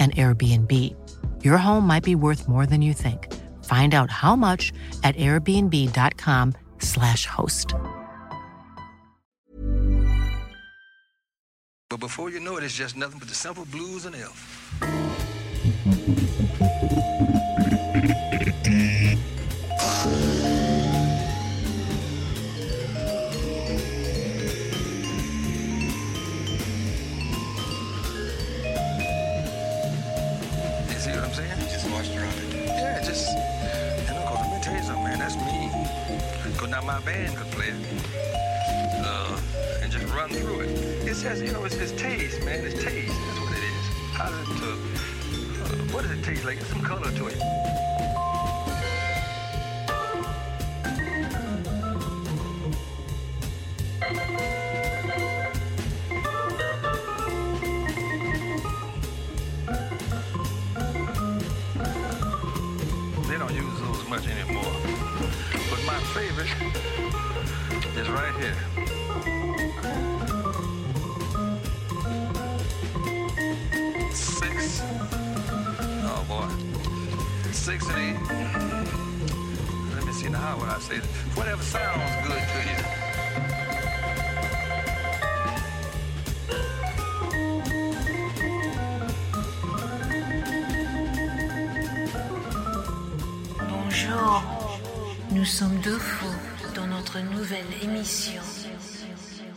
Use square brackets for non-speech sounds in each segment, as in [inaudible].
an Airbnb. Your home might be worth more than you think. Find out how much at airbnb.com/slash host. But before you know it, it's just nothing but the simple blues and elf. Mm-hmm. Like? Some color to it. Six of these. Let me see now how would I say. Whatever sounds good to you. Bonjour, nous sommes deux fous dans notre nouvelle émission.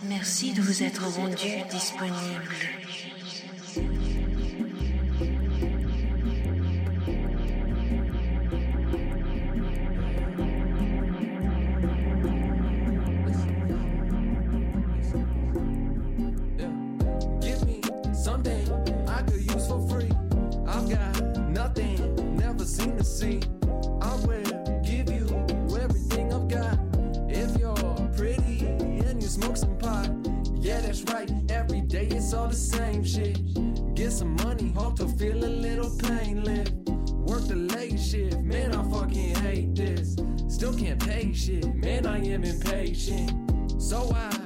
Merci de vous être rendu disponible. Impatient. So I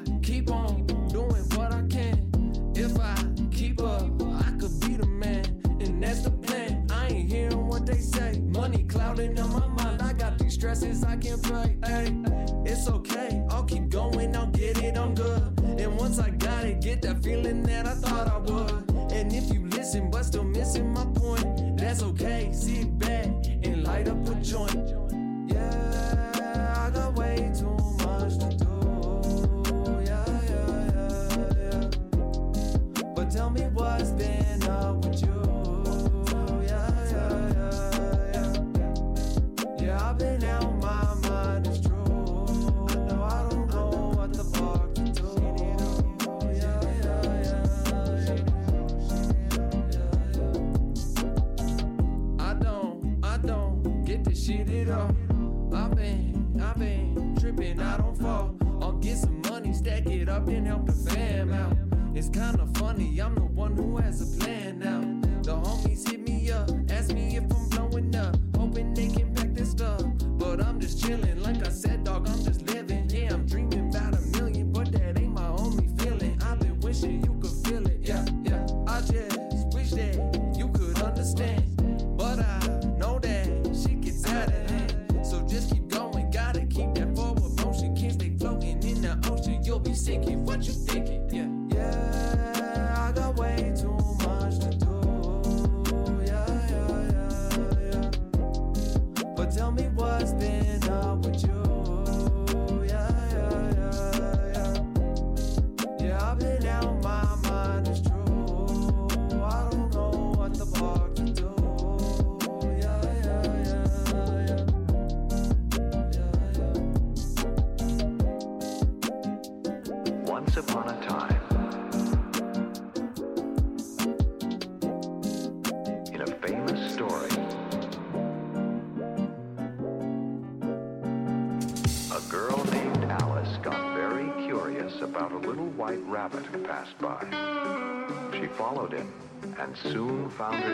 and soon found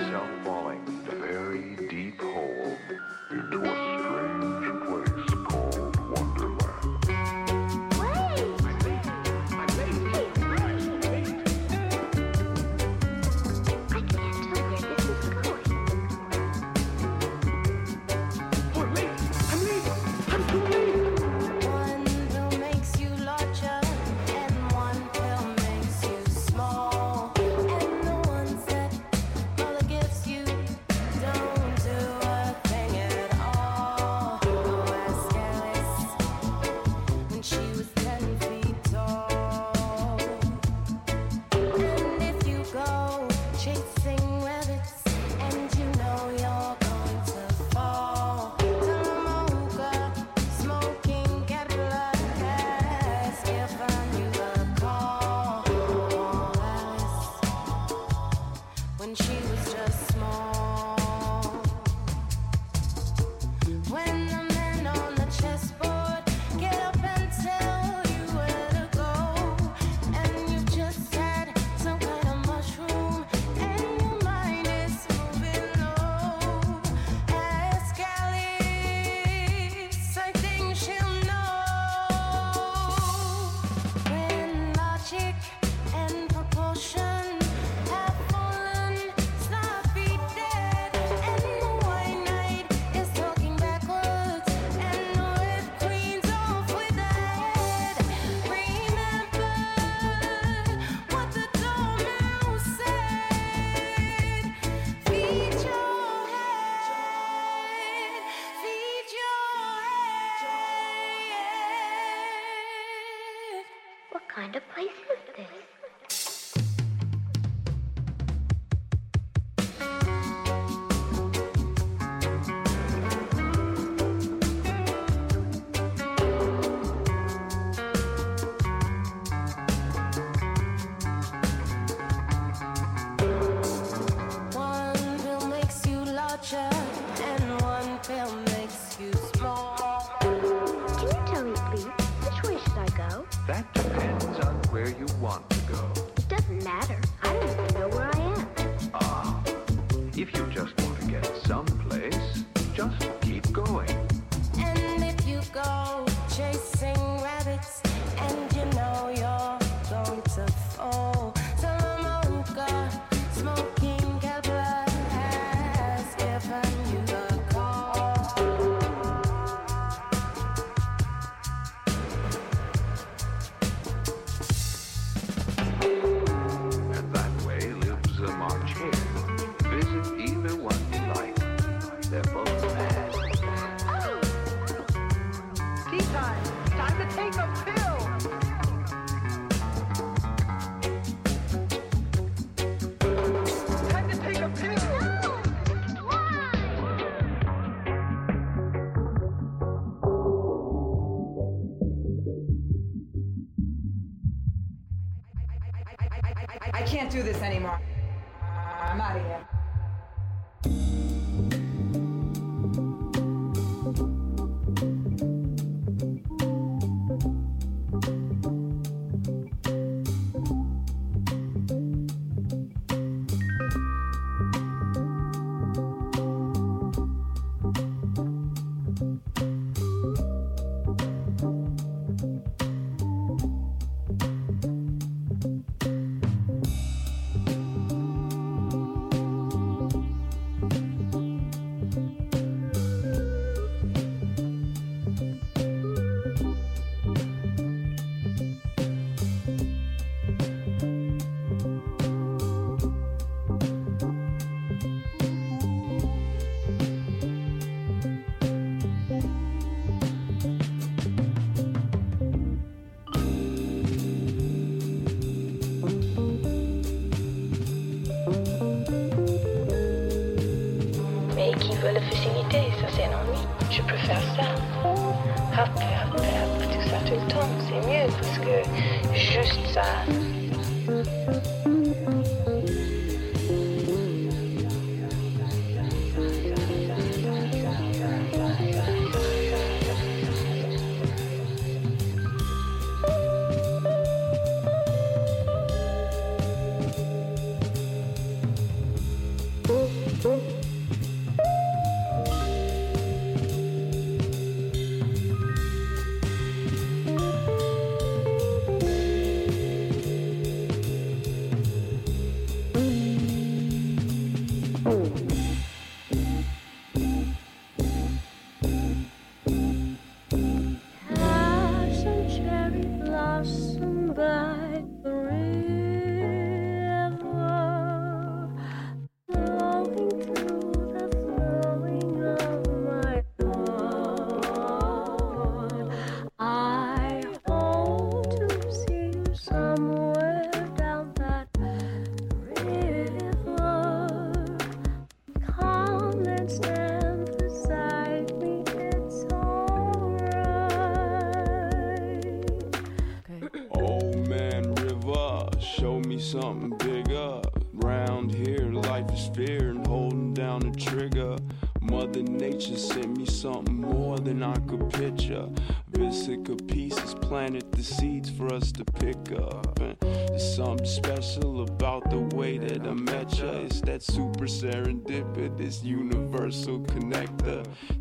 Have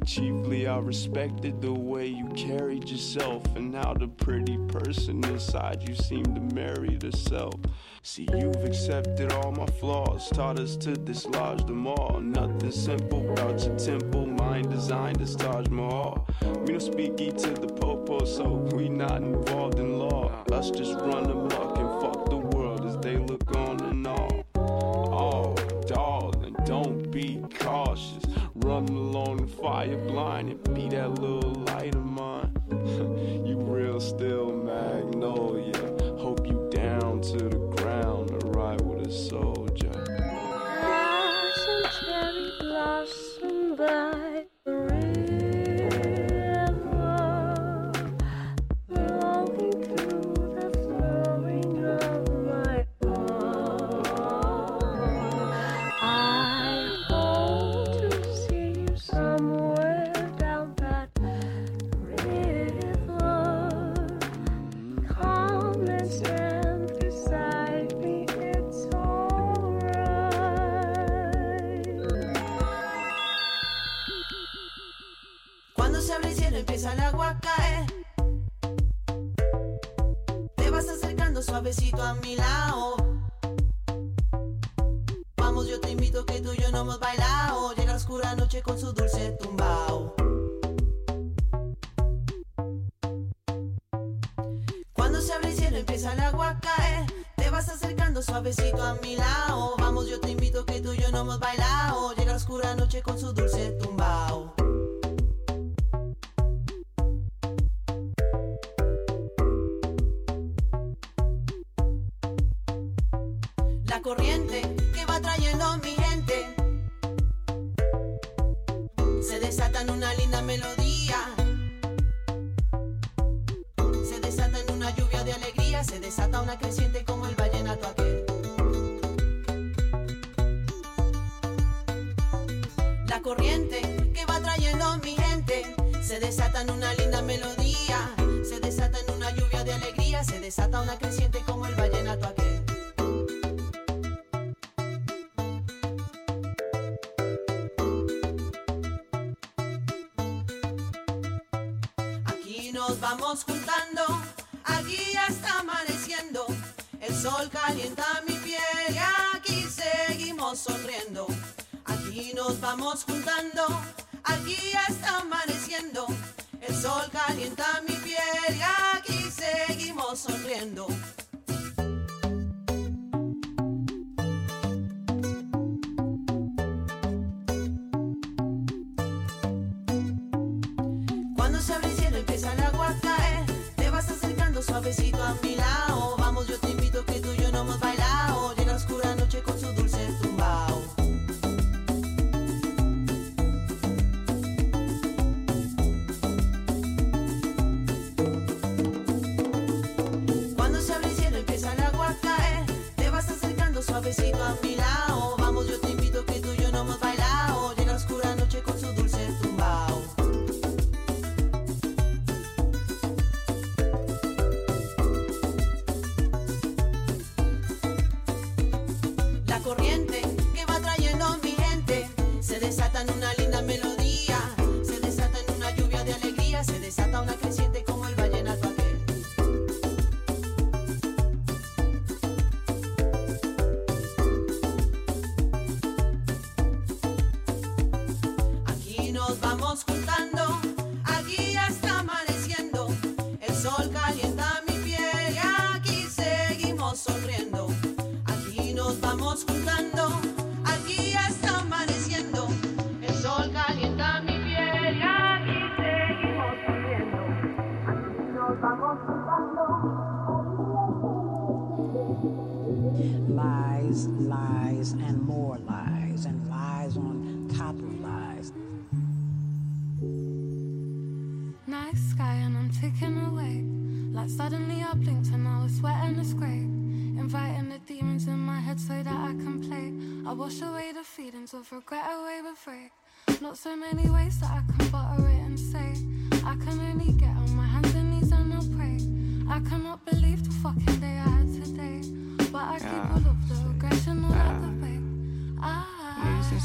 Chiefly, I respected the way you carried yourself and how the pretty person inside you seemed to marry herself. See, you've accepted all my flaws, taught us to dislodge them all. Nothing simple about your temple, mind designed as Taj Mahal. We don't speak E to the popo, so we not involved in law. Us just run amok and fuck the world as they look on and all. Oh, darling, don't be. Run along the fire blind and be that little light of mine. [laughs] you real still magnolia. Hope you down to the ground to ride with a soldier. Cherry blossom by suavecito a mi lado. Vamos, yo te invito que tú y yo no hemos bailado. Llega la oscura noche con su dulce tumbao. Cuando se abre el cielo empieza el agua a caer. Te vas acercando suavecito a mi lado. Vamos, yo te invito que tú y yo no hemos bailado. Nos vamos juntando, aquí está amaneciendo. El sol calienta mi piel y aquí seguimos sonriendo. Aquí nos vamos juntando, aquí está amaneciendo. El sol calienta mi piel y aquí seguimos sonriendo. suavecito a. Vamos, yo te invito que tú y yo no hemos bailado. Llega la oscura noche con su dulce tumbao. Cuando se abre el cielo empieza el agua a caer. Te vas acercando suavecito a mi lado. Feelings of regret away with break. Not so many ways that I can butter it and say. I can only get on my hands and knees and I'll pray. I cannot believe the fucking day I had today. But I keep all of the aggression all out the way. Losing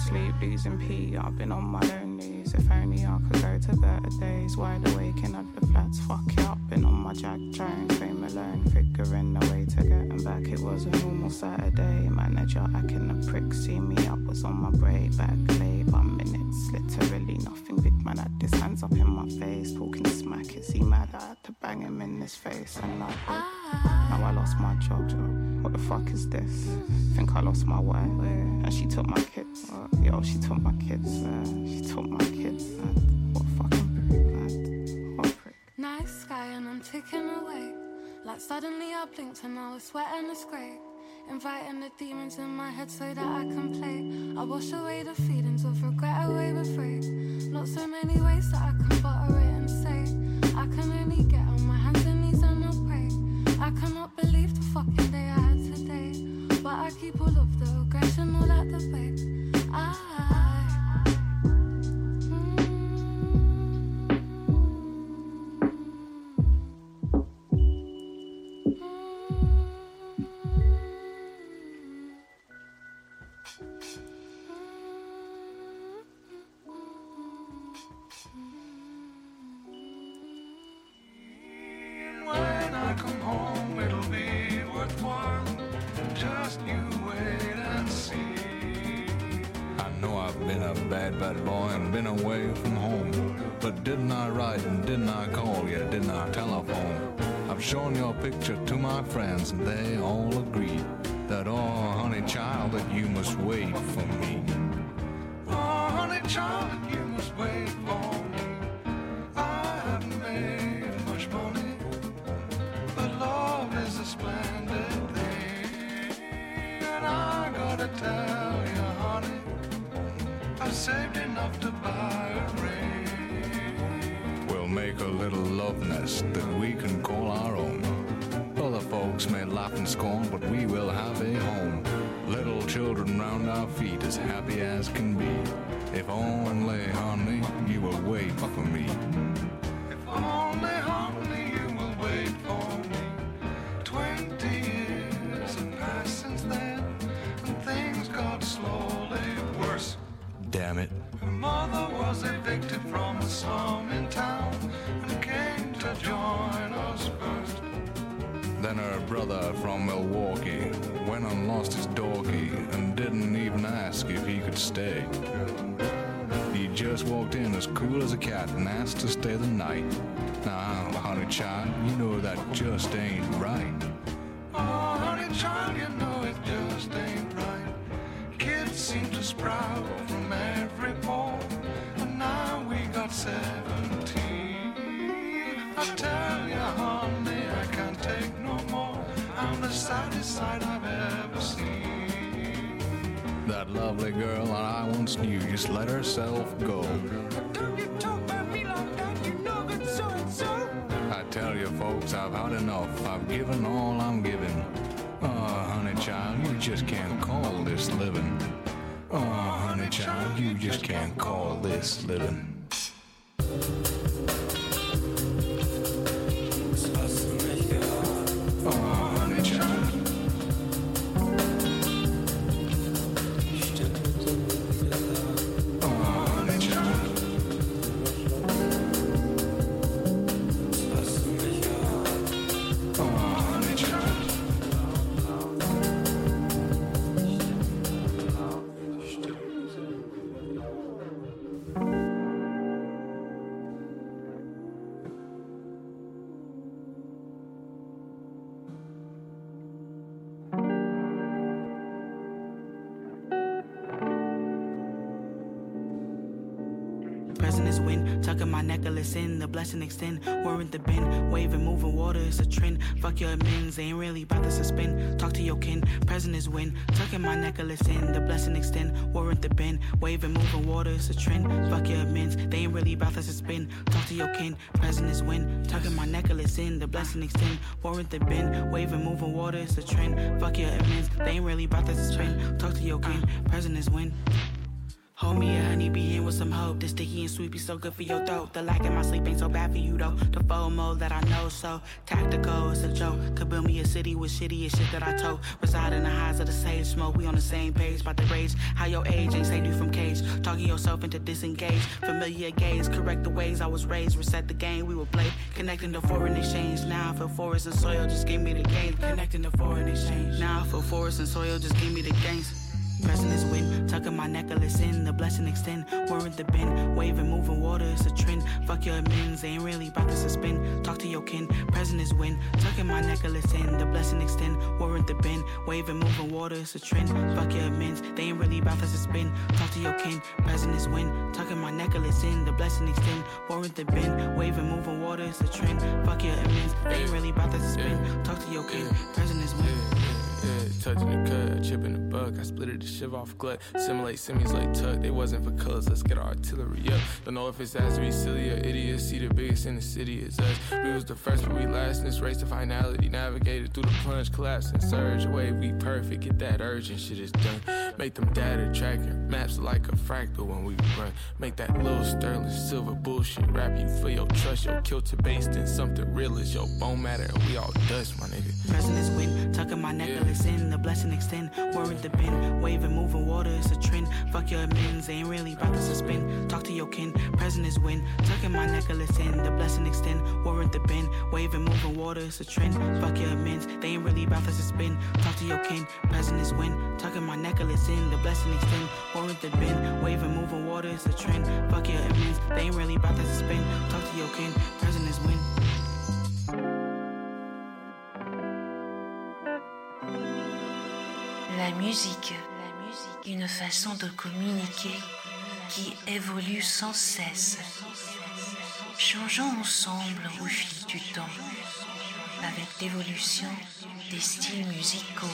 sleep, losing pee. I've been on my own knees. If only I could go to better days. Wide awake in at the flats, fuck it up. Been on my Jack Jones, fame alone. Figuring the way to getting back. It was a normal Saturday. Manager acting a prick. See me up, was on my break. Back late, by minutes. Literally nothing. Big man had his hands up in my face. Talking smack. Is he mad? I had to bang him in his face. And I ah. Now I lost my job. What the fuck is this? Think I lost my wife. And she took my kids. Yo, she took my kids. She took my kids. Uh, what fucking prick. What prick. Nice sky and I'm ticking away. Like suddenly I blinked and I was sweating the scrape. Inviting the demons in my head so that I can play. I wash away the feelings of regret away with break. Not so many ways that I can butter it and say. I can only get I cannot believe the fucking day I had today. But I keep all of the regrets and all at the been a bad, bad boy and been away from home. But didn't I write and didn't I call you? Didn't I telephone? I've shown your picture to my friends and they all agree that, oh, honey child, that you must wait for me. Little love nest that we can call our own. Other folks may laugh and scorn, but we will have a home. Little children round our feet, as happy as can be. If only, stay. He just walked in as cool as a cat and asked to stay the night. Now, honey child, you know that just ain't right. Just let herself go. I tell you, folks, I've had enough. I've given all I'm giving. Oh, honey child, you just can't call this living. Oh, honey child, you just can't call this living. Necklace in, the blessing extend. Warrant the bend, waving, moving water, it's a trend. Fuck your amends, they ain't really about to suspend. Talk to your kin, present is wind, tucking my necklace in, the blessing extend. Warrant the bend, waving, moving water, it's a trend. Fuck your amends, they ain't really about to suspend. Talk to your kin, present is wind, tucking my necklace in, the blessing extend. Warrant the bend, waving, moving water, it's a trend. Fuck your amends, they ain't really about to suspend. Talk to your kin, present is wind. Hold me a honeybee in with some hope. The sticky and sweet be so good for your throat. The lack in my sleep ain't so bad for you though. The FOMO that I know so tactical, is a joke. Could build me a city with shitty shit that I told. Reside in the highs of the sage smoke. We on the same page, about the rage. How your age ain't saved you from cage. Talking yourself into disengage. Familiar gaze, correct the ways I was raised. Reset the game, we would play. Connecting the foreign exchange. Now I feel forest and soil, just give me the gains. Connecting the foreign exchange. Now I feel forest and soil, just give me the gains. Present is wind, tucking my necklace in, the blessing extend. Warrant the bend, waving, moving water, it's a trend. Fuck your amends, they ain't really about to suspend. Talk to your kin, present is wind, tucking my necklace in, the blessing extend. Warrant the bend, waving, moving water, it's a trend. Fuck your amends, they ain't really about to suspend. Talk to your kin, present is wind, tucking my necklace in, the blessing extend. Warrant the bend, waving, moving water, it's a trend. Fuck your amends, they ain't really about to suspend. Talk to your kin, present is wind. Yeah, touching the cut, chipping the buck. I splitted the shiv off glut. Simulate semis like tuck. They wasn't for colors. Let's get our artillery up. Don't know if it's as to be silly or idiot. See the biggest in the city is us. We was the first, but we last in this race to finality. Navigated through the plunge, collapse and surge. Away, we perfect. Get that urgent shit is done. Make them data tracking maps like a fractal when we run. Make that little sterling silver bullshit. Wrap you for your trust. Your kilter based in something real is your bone matter. And we all dust, my nigga. Present is wind, tucking my necklace in, the blessing extend. The bend, waving, moving water, it's a trend. Fuck your they ain't really about to suspend. Talk to your kin, present is win. tucking my necklace in, the blessing extend. Warrant the bend, waving, moving water, it's a trend. Fuck your amends, they ain't really about to suspend. Talk to your kin, present is win. tucking my necklace in, the blessing extend. Warrant the bend, waving, moving water, it's a trend. Fuck your amends, they ain't really about to suspend. Talk to your kin, present is wind. La musique, une façon de communiquer qui évolue sans cesse. Changeons ensemble au fil du temps, avec l'évolution des styles musicaux.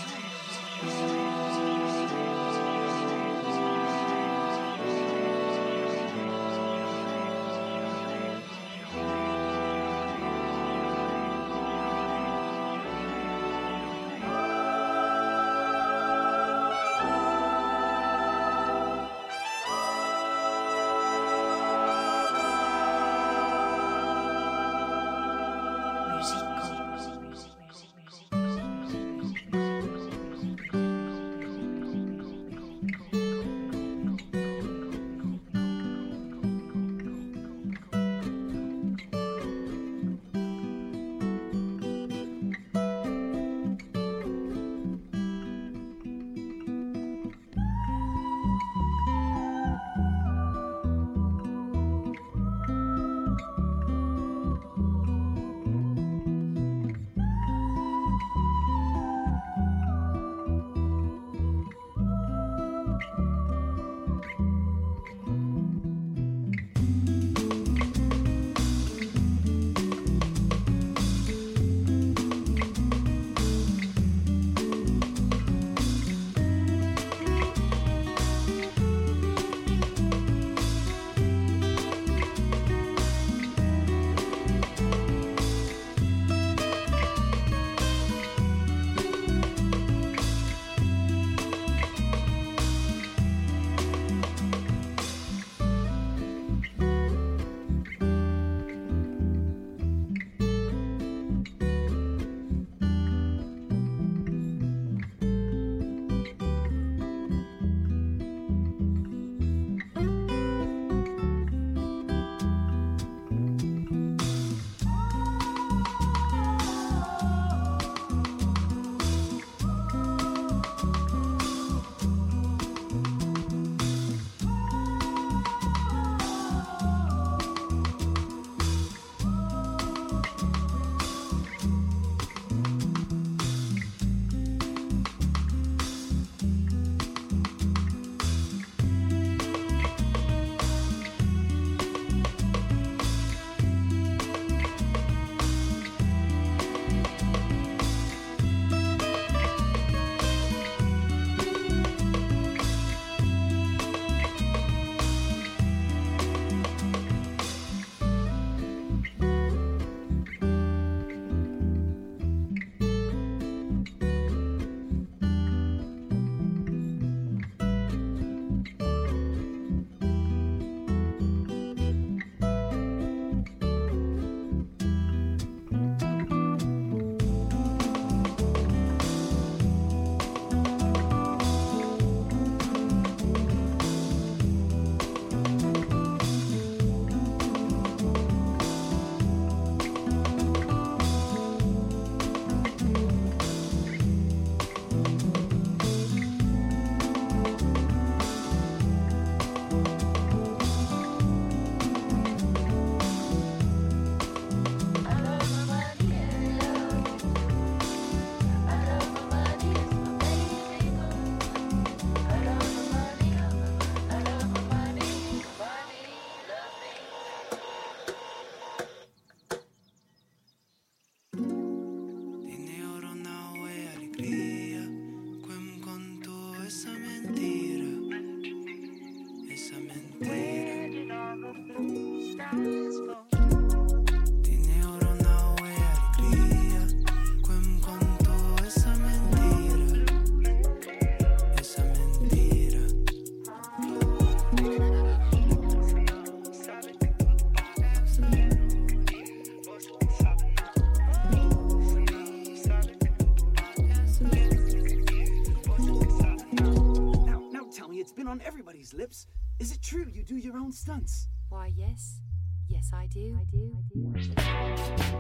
true you do your own stunts? Why, yes. Yes, I do. I do. I do.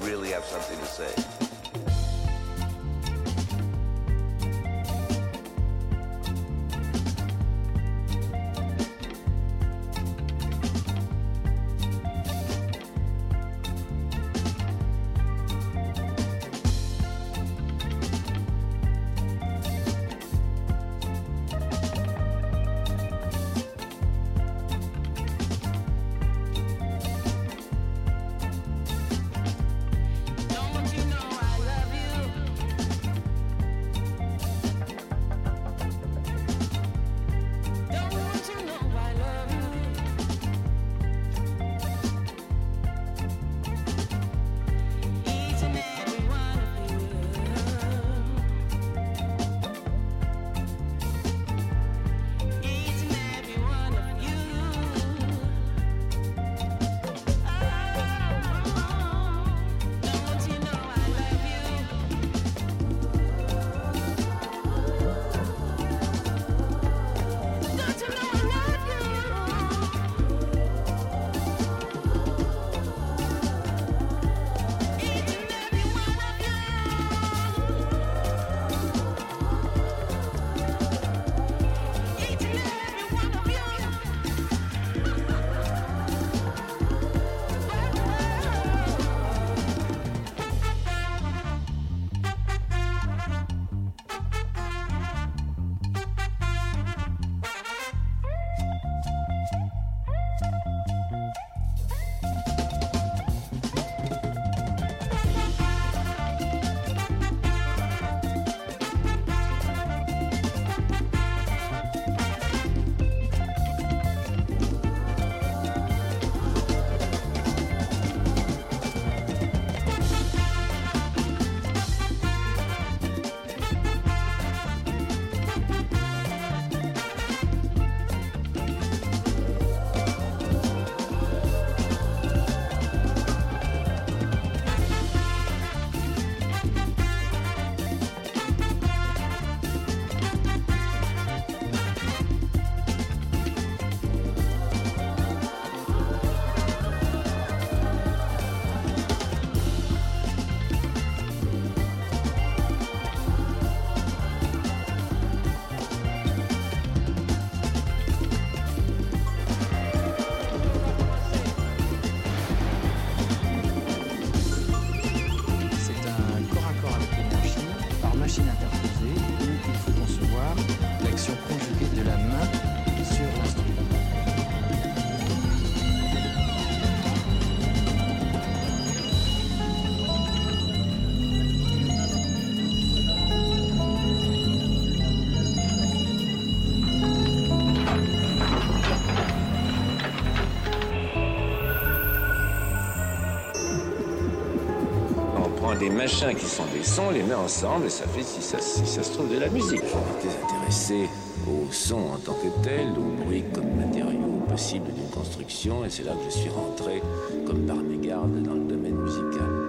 really have something to say. Les machins qui sont des sons, on les met ensemble et ça fait, si ça, se trouve, de la musique. J'étais intéressé au son en tant que tel, au bruit comme matériau possible d'une construction, et c'est là que je suis rentré, comme par mégarde, dans le domaine musical.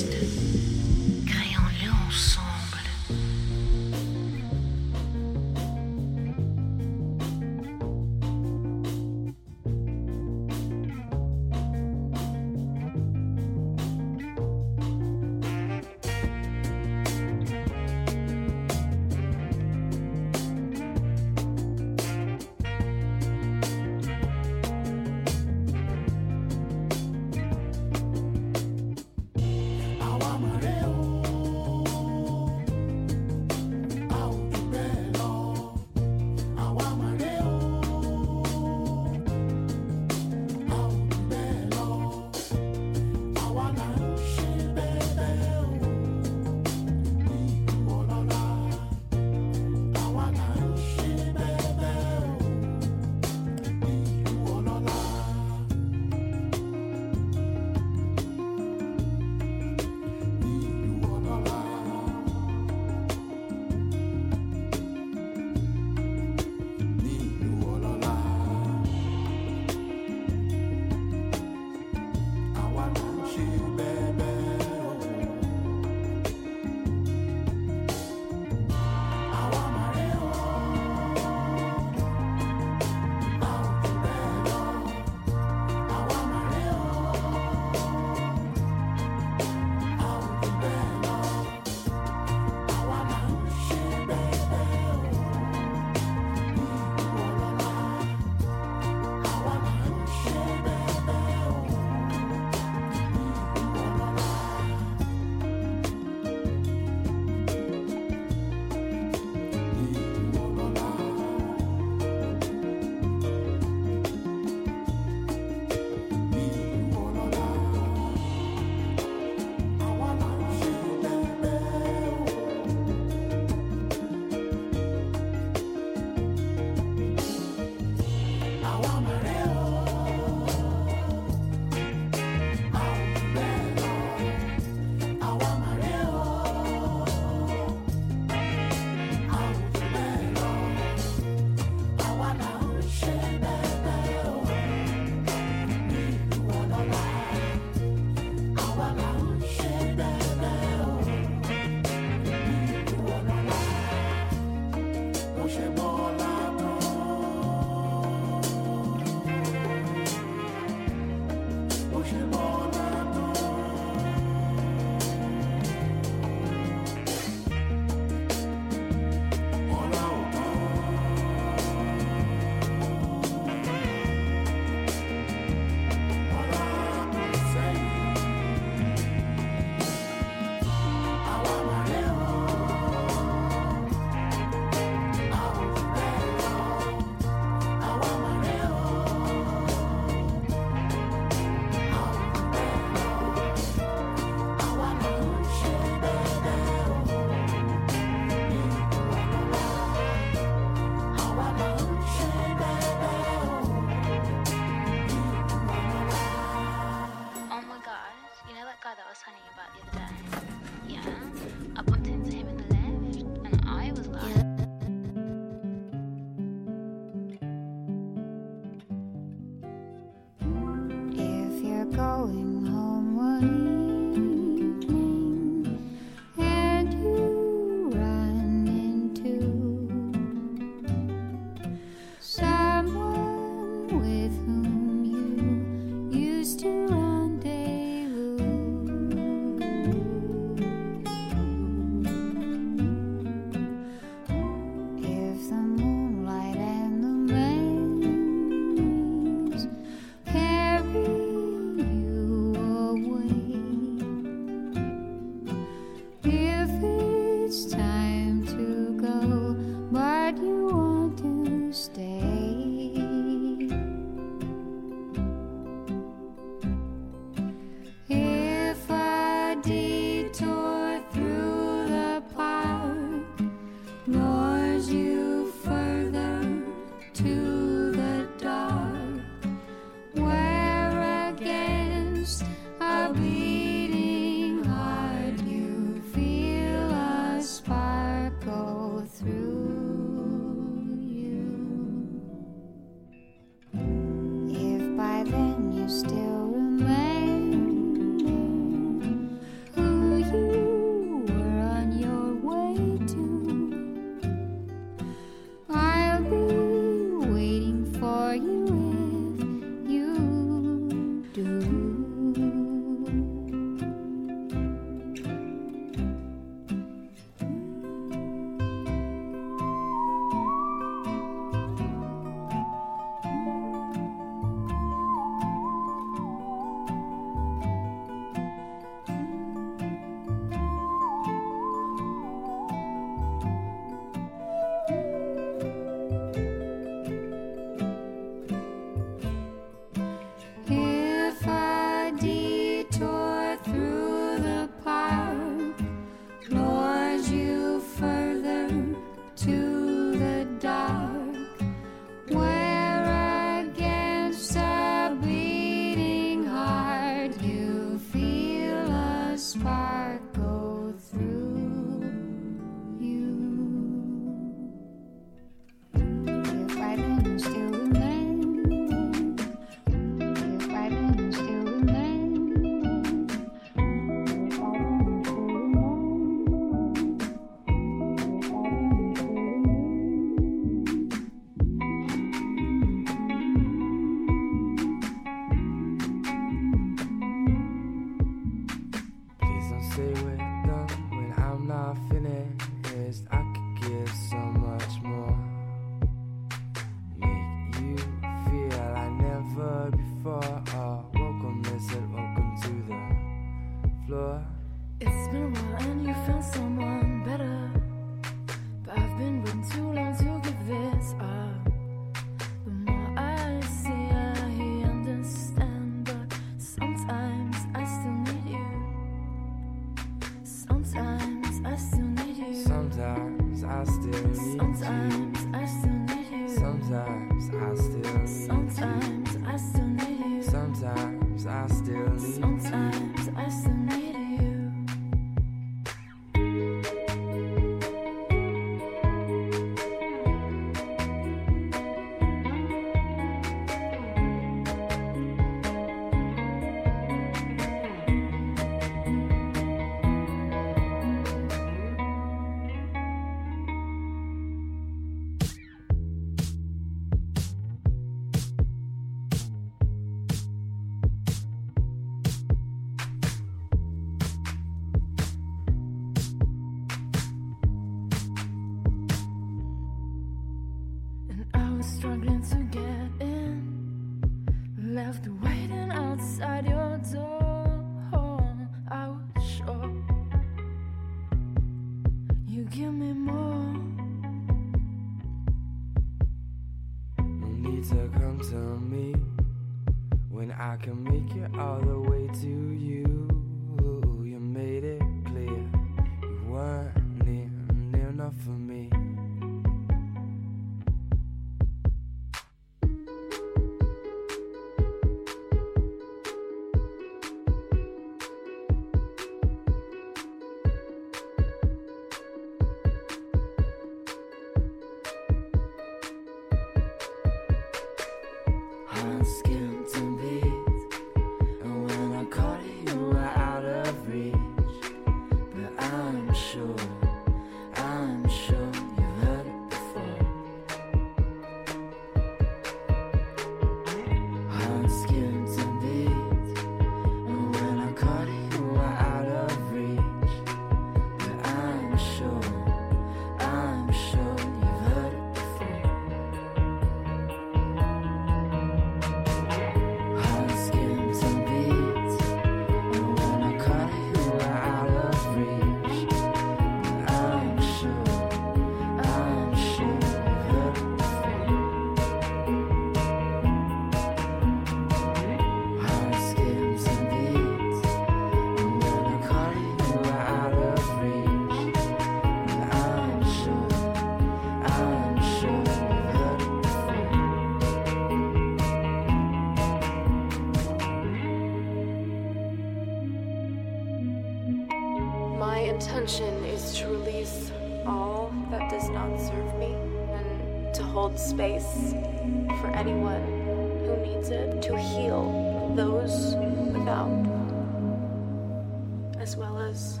Well as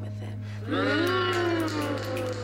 within. I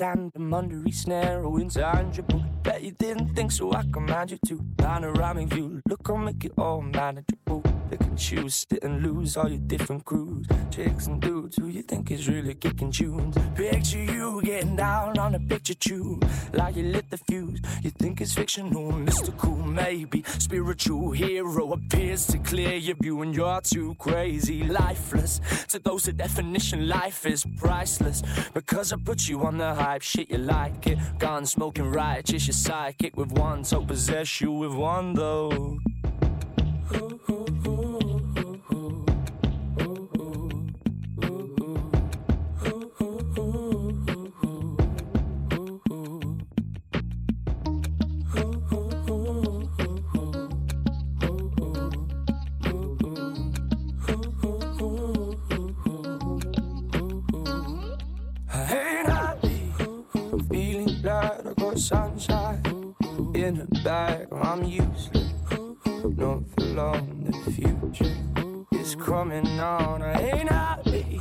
and I'm under each snare or intangible. Bet you didn't think so, I command you to. Panoramic view, look, I'll make it all manageable. Pick and choose, sit and lose all your different crews. Chicks and dudes who you think is really kicking tunes. Picture you getting down on a picture tube. Like you lit the fuse. You think it's fictional, mystical, maybe. Spiritual hero appears to clear your view and you're too crazy. Lifeless. To those, the definition life is priceless. Because I put you on the hype, shit, you like it. Gone smoking righteous, you're psychic with one. So possess you with one, though. Sunshine in a bag. I'm useless. Not for long, the future is coming on. I ain't happy.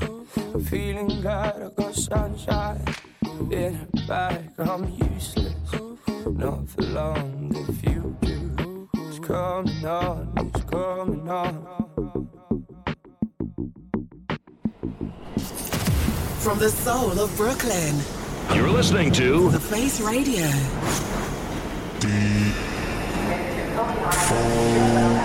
I'm feeling glad I got sunshine in a bag. I'm useless. Not for long, the future is coming on. It's coming on. From the soul of Brooklyn, You're listening to The Face Radio. lift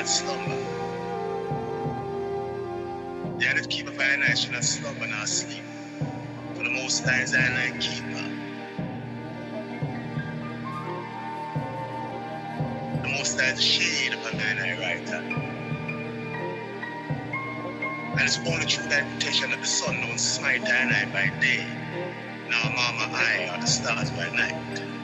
I not slumber. The eye that keepeth I and I shall not slumber nor sleep. For the most high is I and I keeper. The most high is the shade upon thine eye right hand. And it's only through thy protection that the sun don't smite thine eye by day, nor mama eye or the stars by night.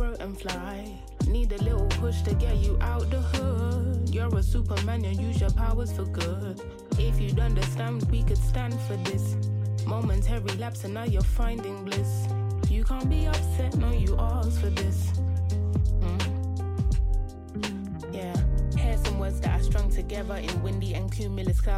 Grow and fly. Need a little push to get you out the hood. You're a superman, and use your powers for good. If you'd understand, we could stand for this. Momentary lapse, and now you're finding bliss. You can't be upset, no, you asked for this.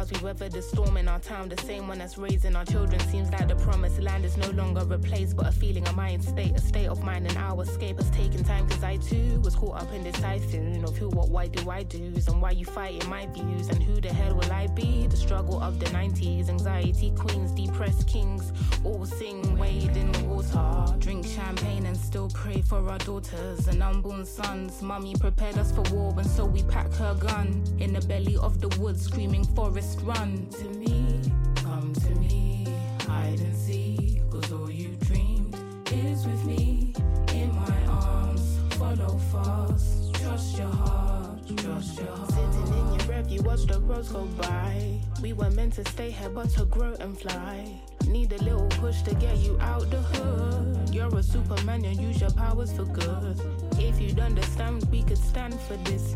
Clouds. We weather the storm in our town, the same one that's raising our children. Seems like the promised land is no longer a place, but a feeling, a mind state, a state of mind. And our escape has taken time, cause I too was caught up in this typhoon of who, what, why do I do's, and why you fighting my views, and who the hell will I be? The struggle of the 90s, anxiety queens, depressed kings, all sing, wade in the water, drink champagne and still pray for our daughters and unborn sons. Mummy prepared us for war, and so we pack her gun in the belly of the woods, screaming, Forest, run to me, come to me, hide and seek, cause all you dreamed is with me in my arms. Follow fast, trust your heart, trust your heart. Sitting in your breath, you watch the roads go by. We were meant to stay here, but to grow and fly. Need a little push to get you out the hood. You're a superman and use your powers for good. If you'd understand, we could stand for this.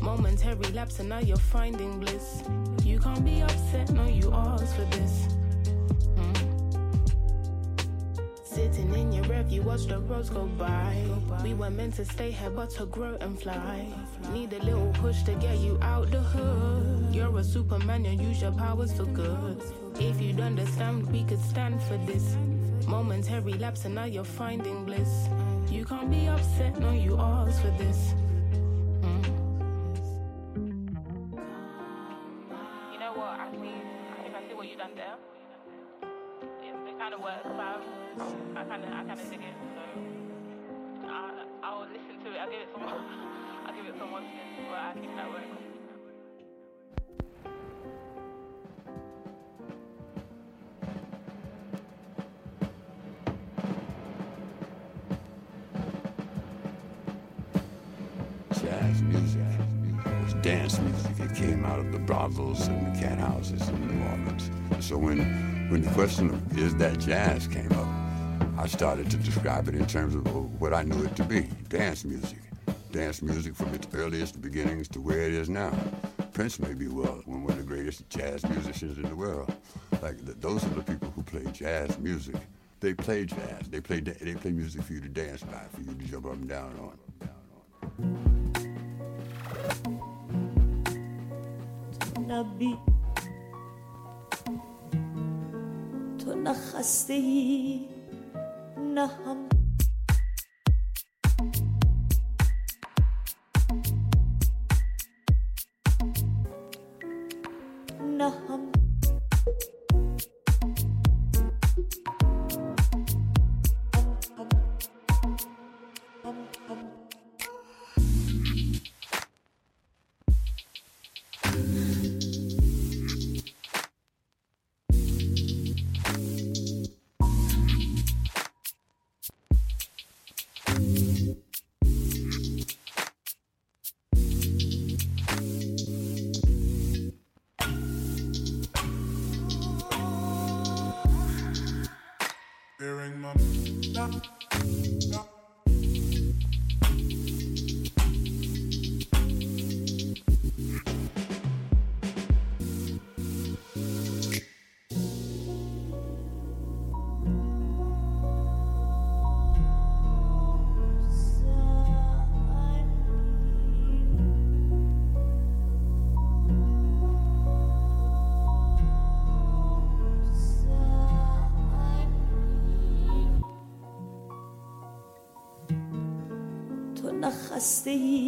Momentary lapse and now you're finding bliss. You can't be upset, no, you asked for this. Hmm. Sitting in your rev, you watch the roads go by. We were meant to stay here, but to grow and fly. Need a little push to get you out the hood. You're a superman and use your powers for good. If you'd understand, we could stand for this. Momentary lapse and now you're finding bliss. You can't be upset, no, you asked for this. You I it. I, I'll listen to it. I'll give it some, [laughs] I'll give it some spin. But I think that works. Jazz music was dance music. It came out of the brothels and the cat houses in New Orleans. So when, when the question of is that jazz came up, I started to describe it in terms of what I knew it to be, dance music. Dance music from its earliest beginnings to where it is now. Prince may be well one of the greatest jazz musicians in the world. Like the, those are the people who play jazz music. They play jazz. They play they play music for you to dance by, for you to jump up and down on. نبی تو نه خسته ای no. sei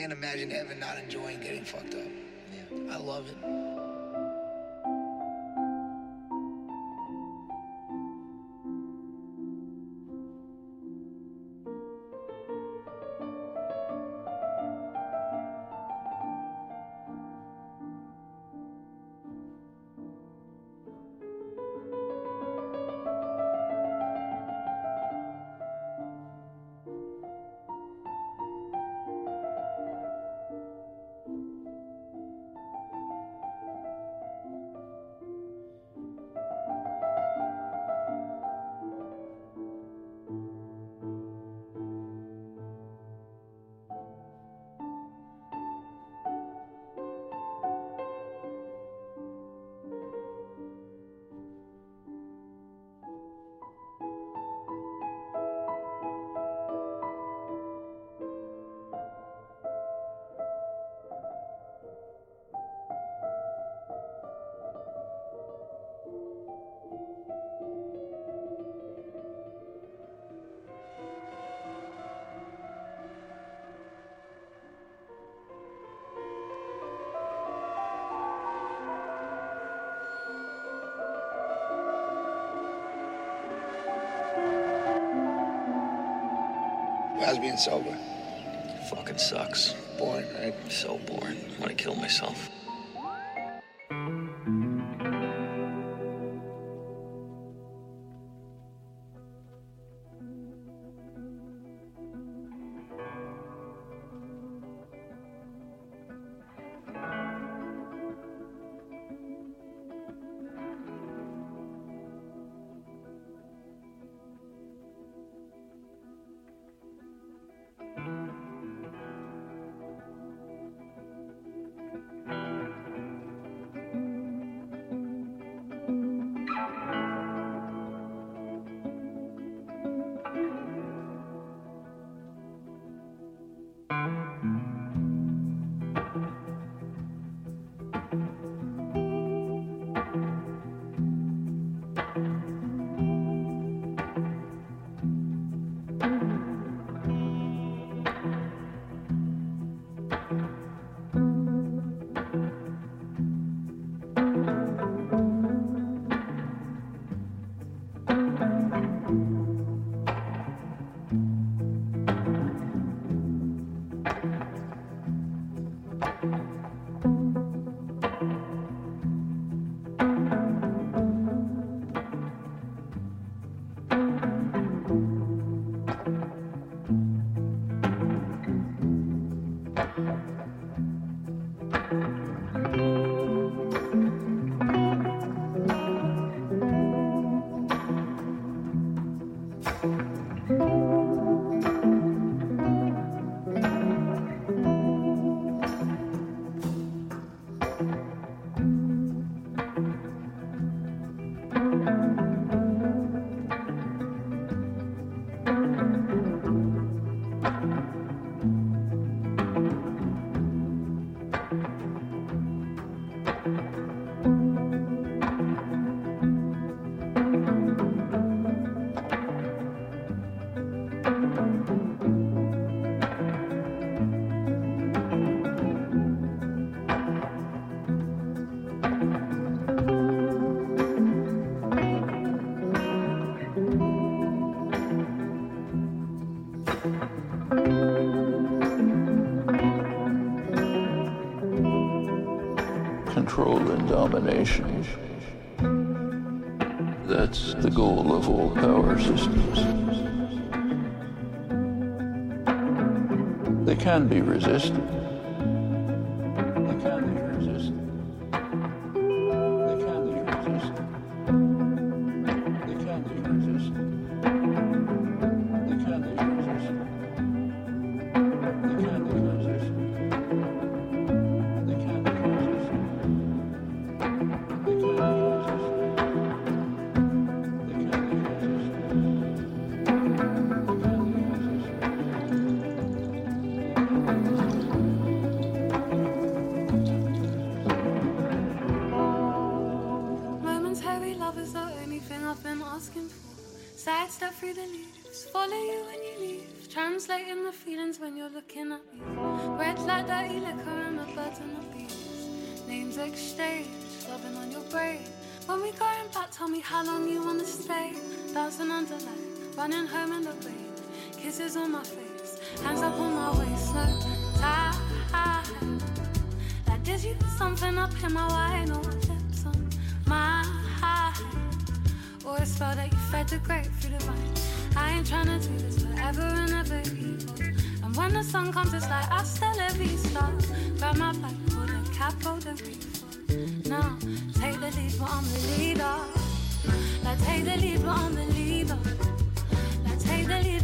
Can't imagine Evan not enjoying getting fucked up. Yeah. I love it. Can be resisted. How long you wanna stay. Dancing under light, running home in the rain. Kisses on my face, hands up on my waist, no tie. Like did you something up in my wine or lips on my Or a spell that you fed the grape through the vine. I ain't tryna do this forever and ever evil. And when the sun comes, it's like hasta la vista. Grab my back, pull the cap, pull the reef. Now, take the lead, but I'm the leader. Laat hij de liefde aan de liefde. Laat hij de liefde.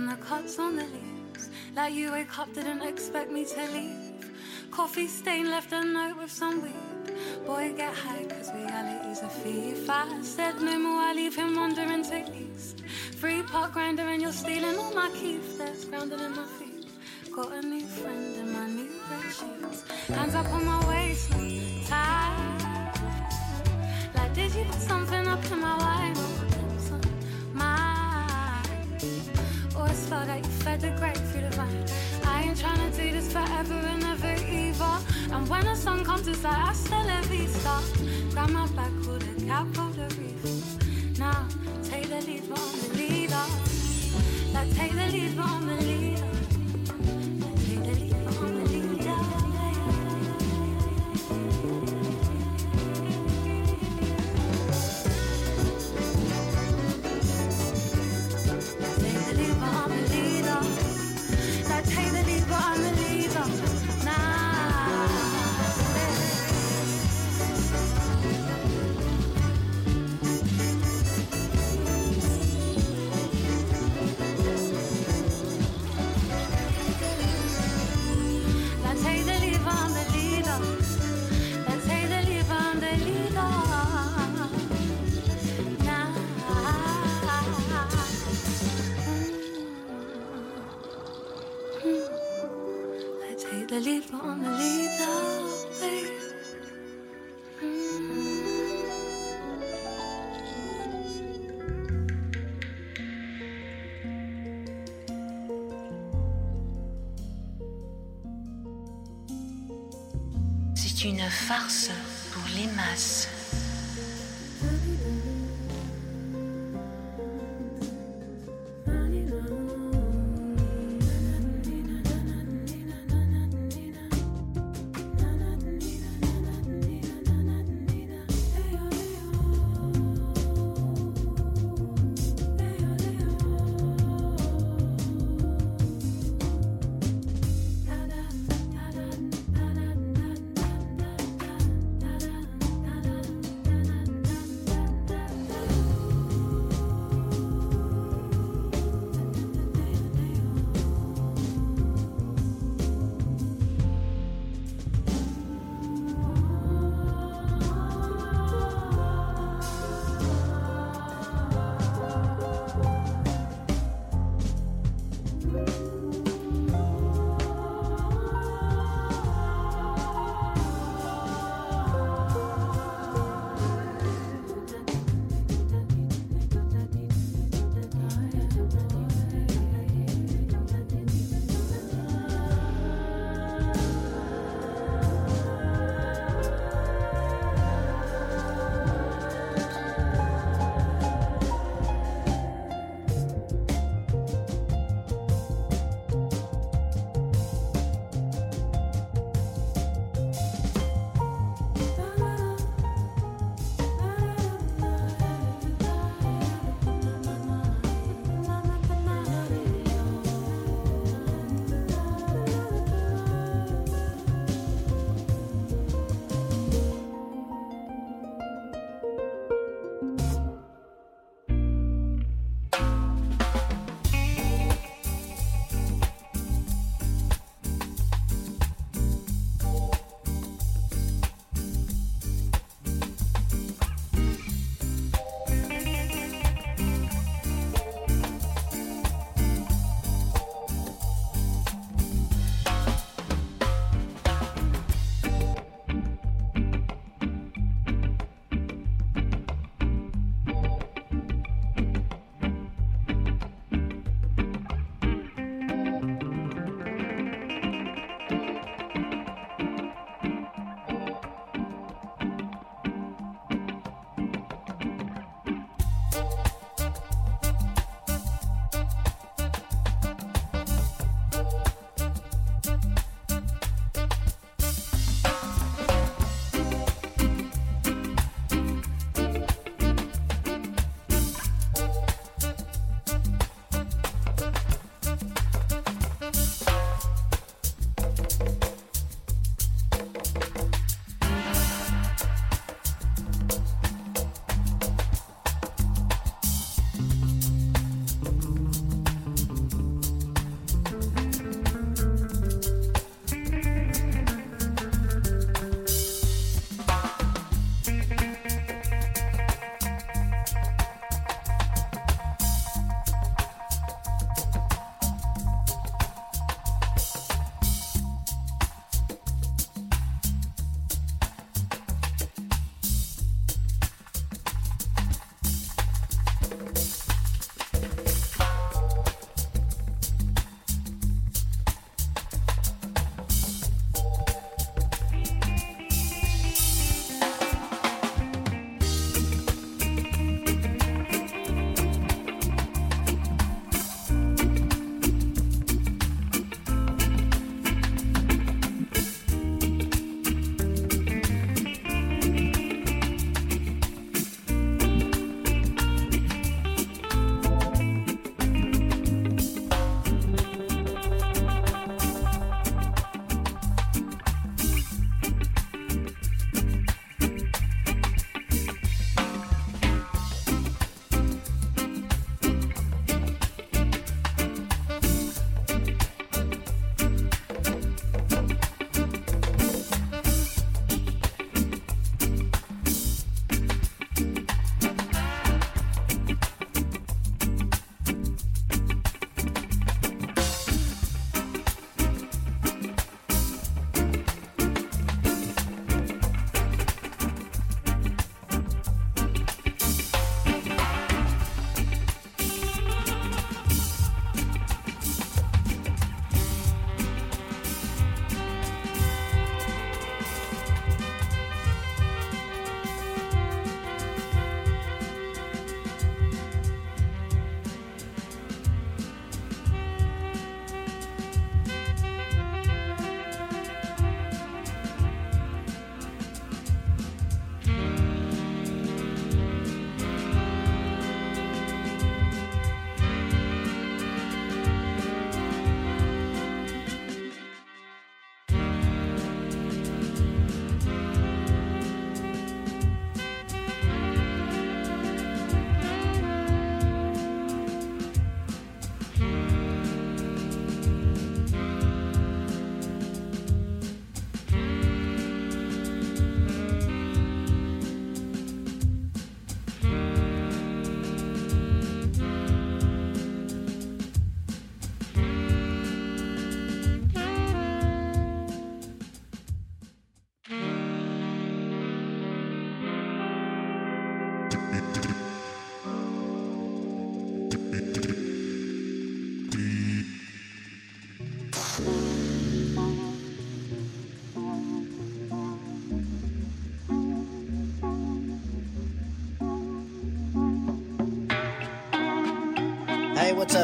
From the cuts on the leaves. Like you wake up, didn't expect me to leave. Coffee stain left a note with some weed. Boy, get high, cause reality's a thief. I said no more, I leave him wandering to east. Free pot grinder, and you're stealing all my keys. That's grounded in my feet. Got a new friend in my new red sheets. Hands up on my waist, tight. Like, did you put something up in my wine? Or that you fed the grape through the vine. I ain't tryna do this forever and ever either. And when the sun comes, it's like hasta la vista. Grab my back, pull the cap, pull the reef. Now, take the lead, but I'm the leader. Like, take the lead, but I'm the leader. Farce pour les masses.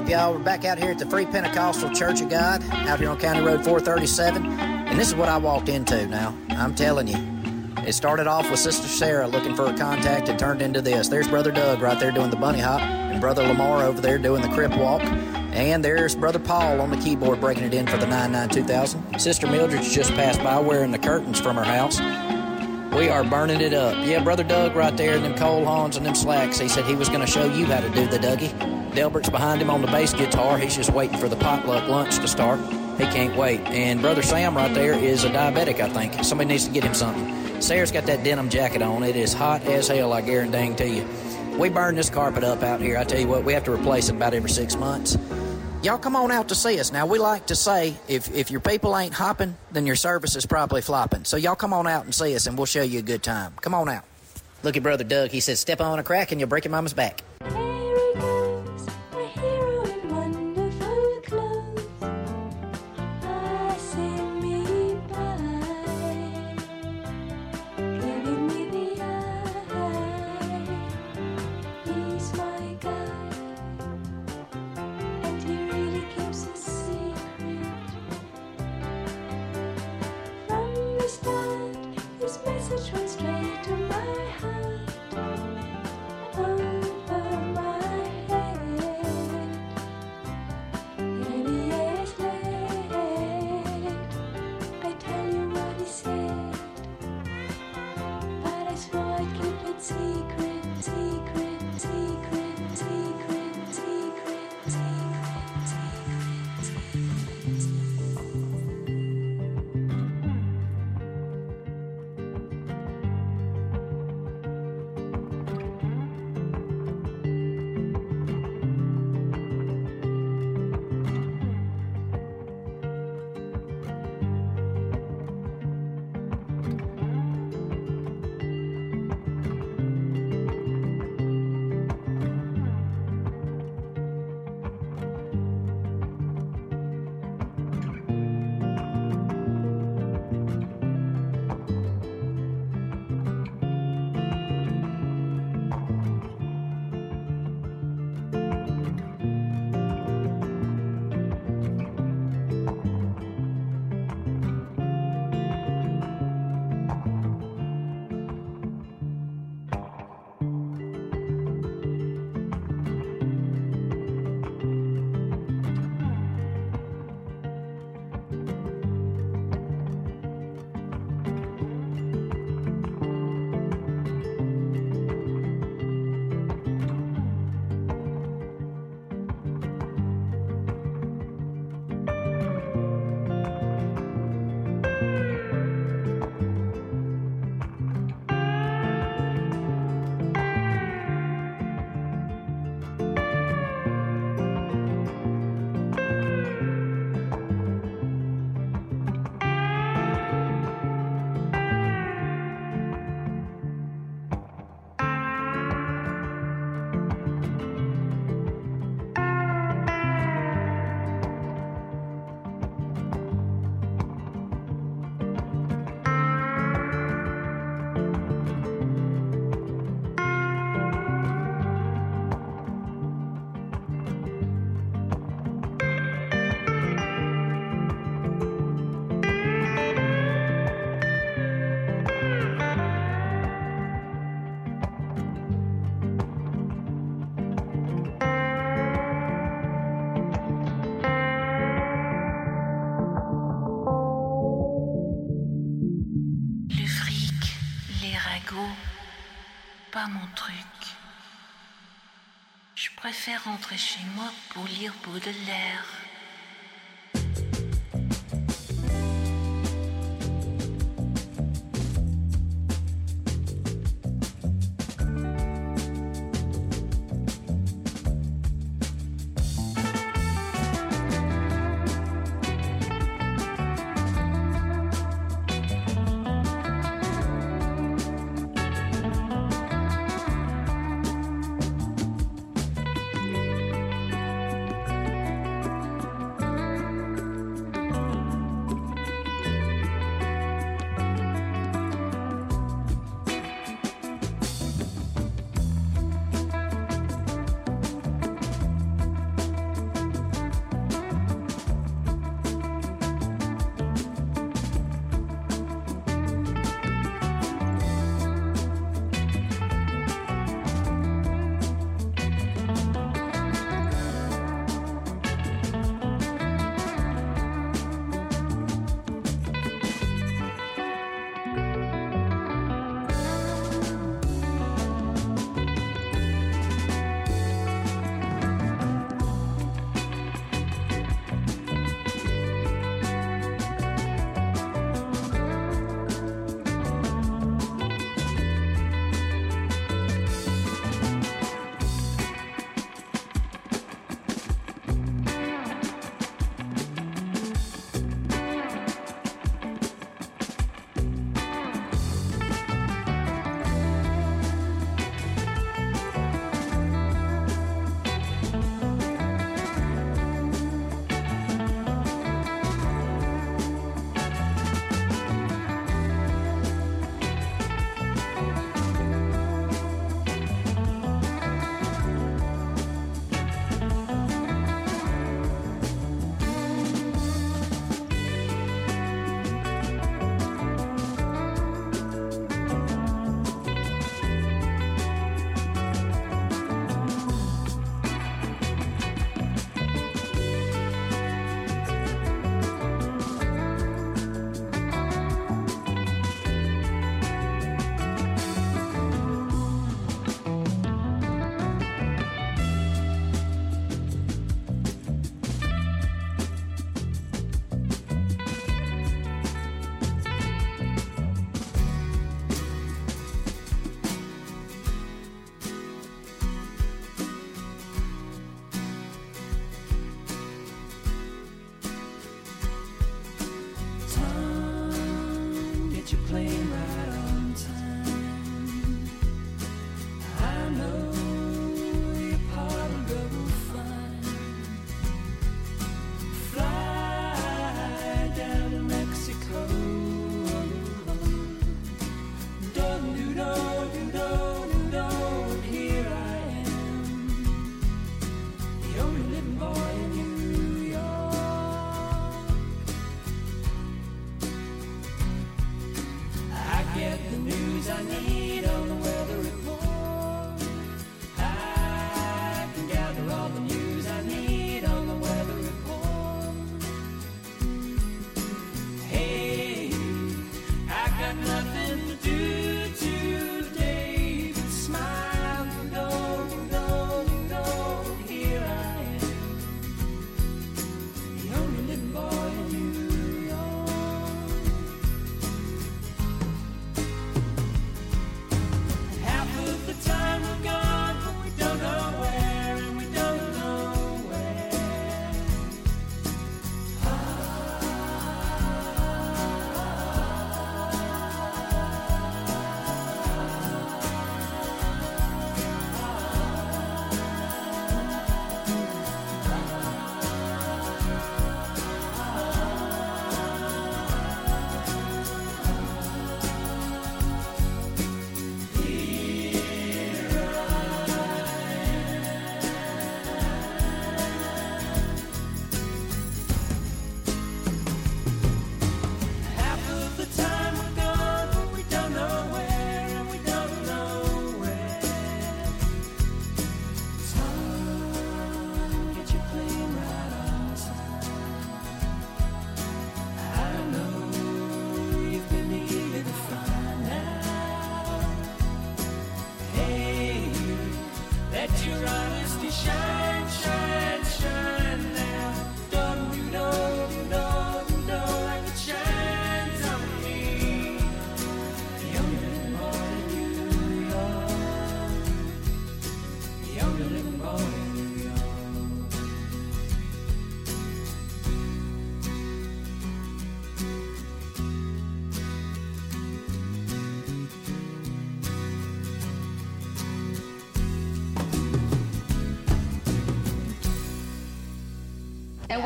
Y'all? We're back out here at the Free Pentecostal Church of God, out here on County Road 437. And this is what I walked into now. I'm telling you. It started off with Sister Sarah looking for a contact and turned into this. There's Brother Doug right there doing the bunny hop, and Brother Lamar over there doing the crip walk. And there's Brother Paul on the keyboard breaking it in for the 992,000. Sister Mildred's just passed by wearing the curtains from her house. We are burning it up. Yeah, Brother Doug right there in them coal horns and them slacks. He said he was going to show you how to do the Dougie. Delbert's behind him on the bass guitar. He's just waiting for the potluck lunch to start. He can't wait. And Brother Sam right there is a diabetic, I think. Somebody needs to get him something. Sarah's got that denim jacket on. It is hot as hell, I guarantee you. We burn this carpet up out here. I tell you what, we have to replace it about every six months. Y'all come on out to see us. Now, we like to say if, if your people ain't hopping, then your service is probably flopping. So, y'all come on out and see us, and we'll show you a good time. Come on out. Look at Brother Doug. He says, Step on a crack and you'll break your mama's back. Mon truc. Je préfère rentrer chez moi pour lire Baudelaire.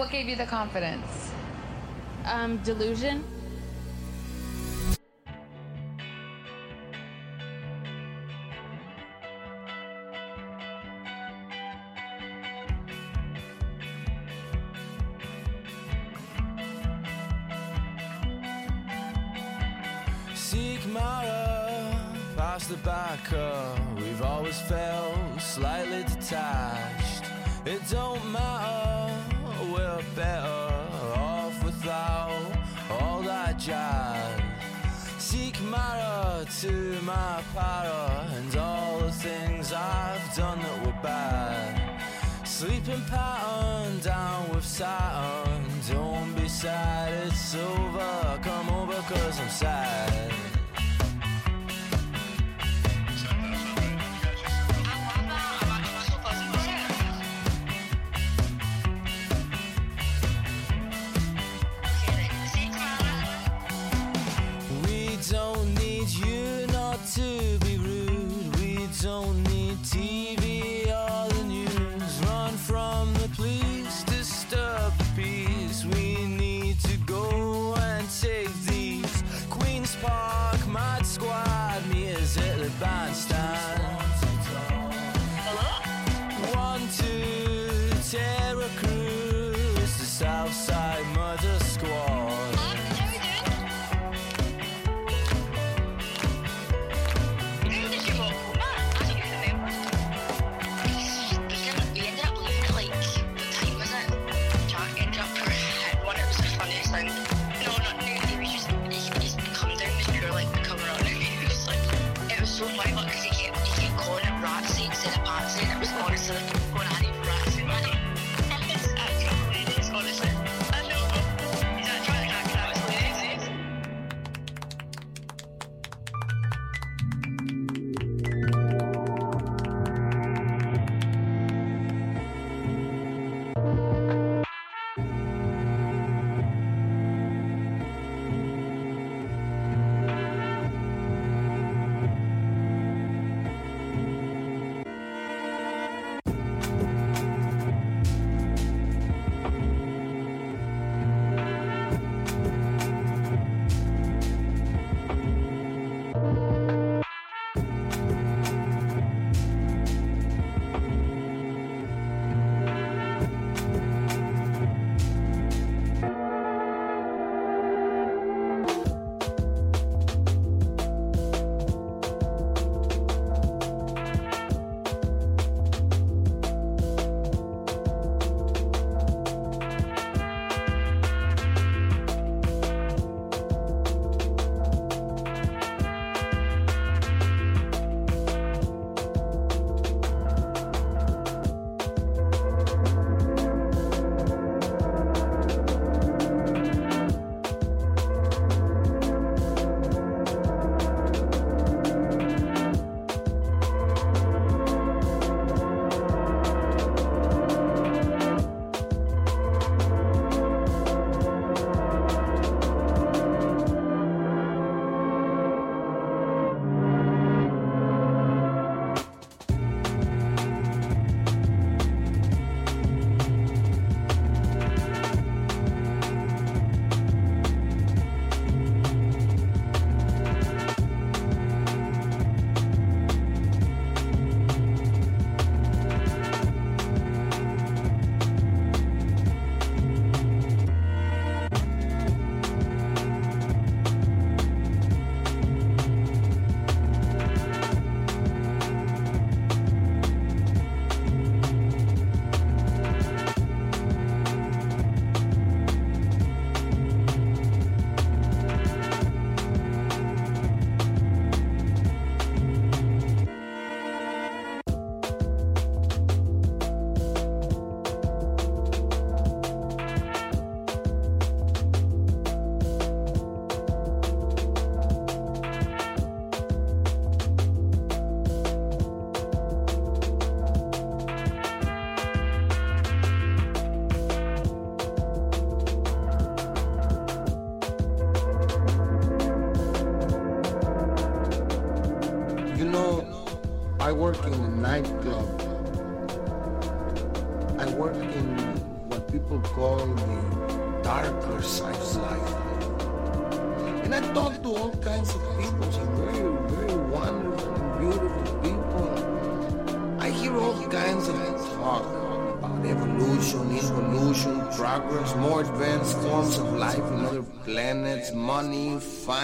What gave you the confidence? Um, delusion.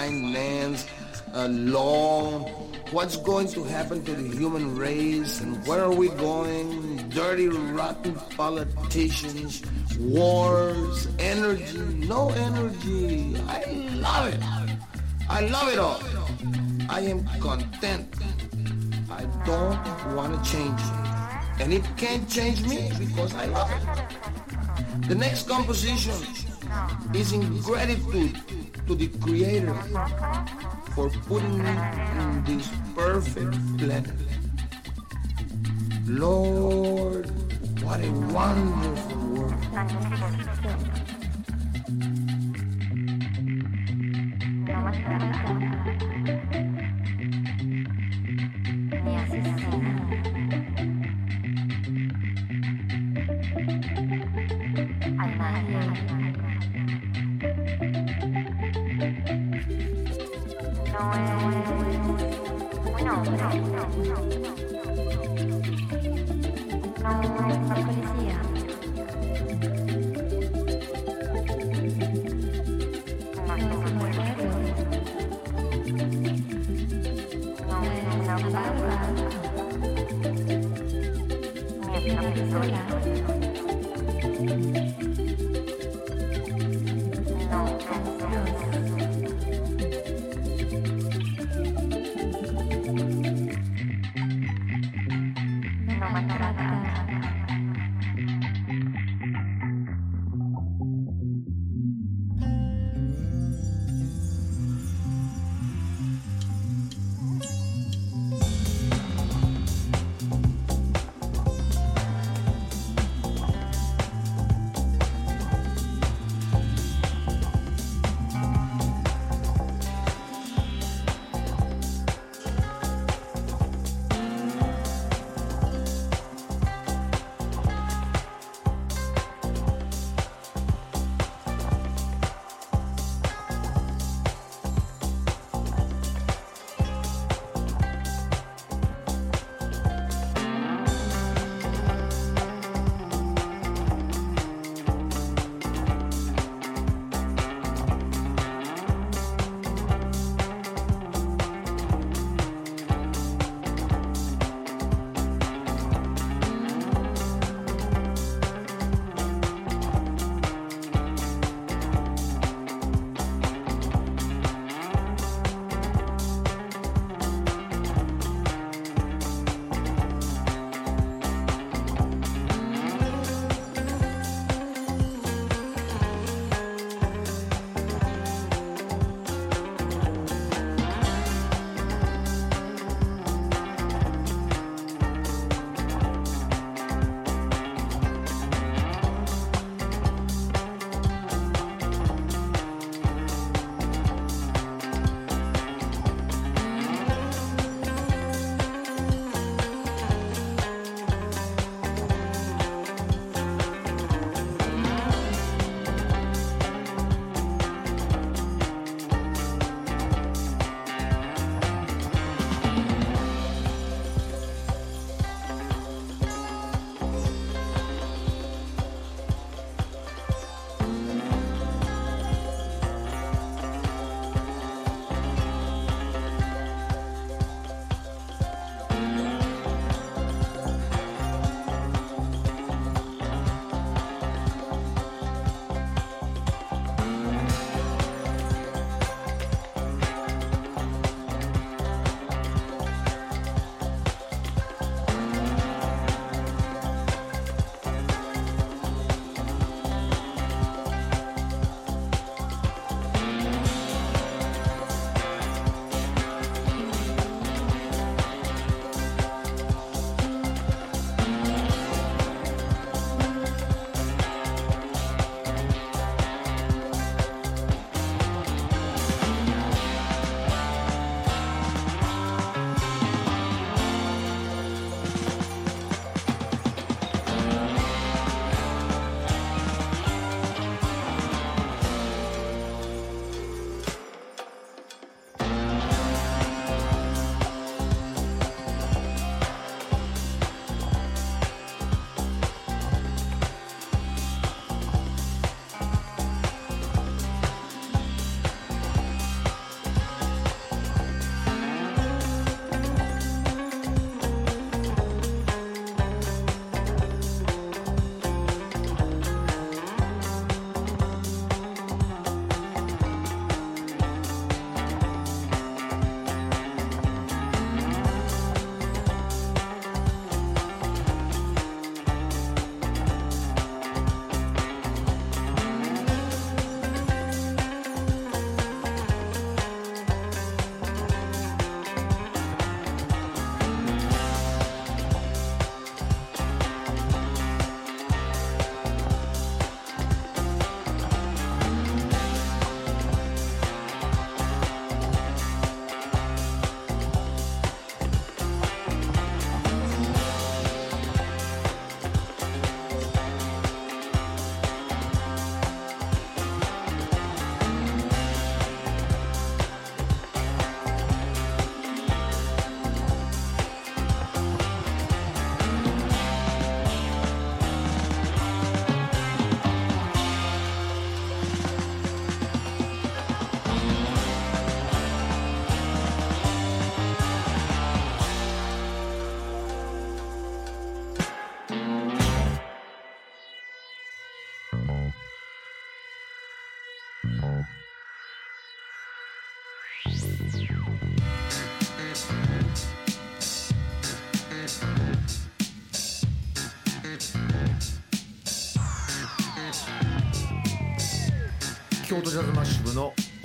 Finance, uh, law, what's going to happen to the human race and where are we going, dirty, rotten politicians, wars, energy, no energy. I love it. I love it all. I am content. I don't want to change it. And it can't change me because I love it. The next composition is in gratitude to the Creator for putting me in this perfect planet. Lord, what a wonderful world.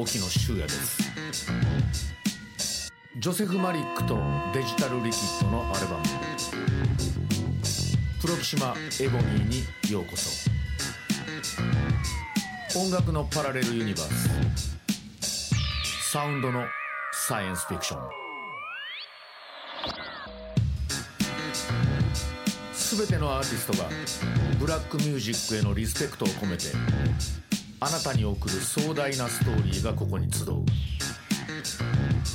沖野修也です。ジョセフ・マリックとデジタルリキッドのアルバム「プロキシマ・エボニー」にようこそ。音楽のパラレルユニバース。サウンドのサイエンスフィクション。全てのアーティストがブラックミュージックへのリスペクトを込めてあなたに送る壮大なストーリーがここに集う。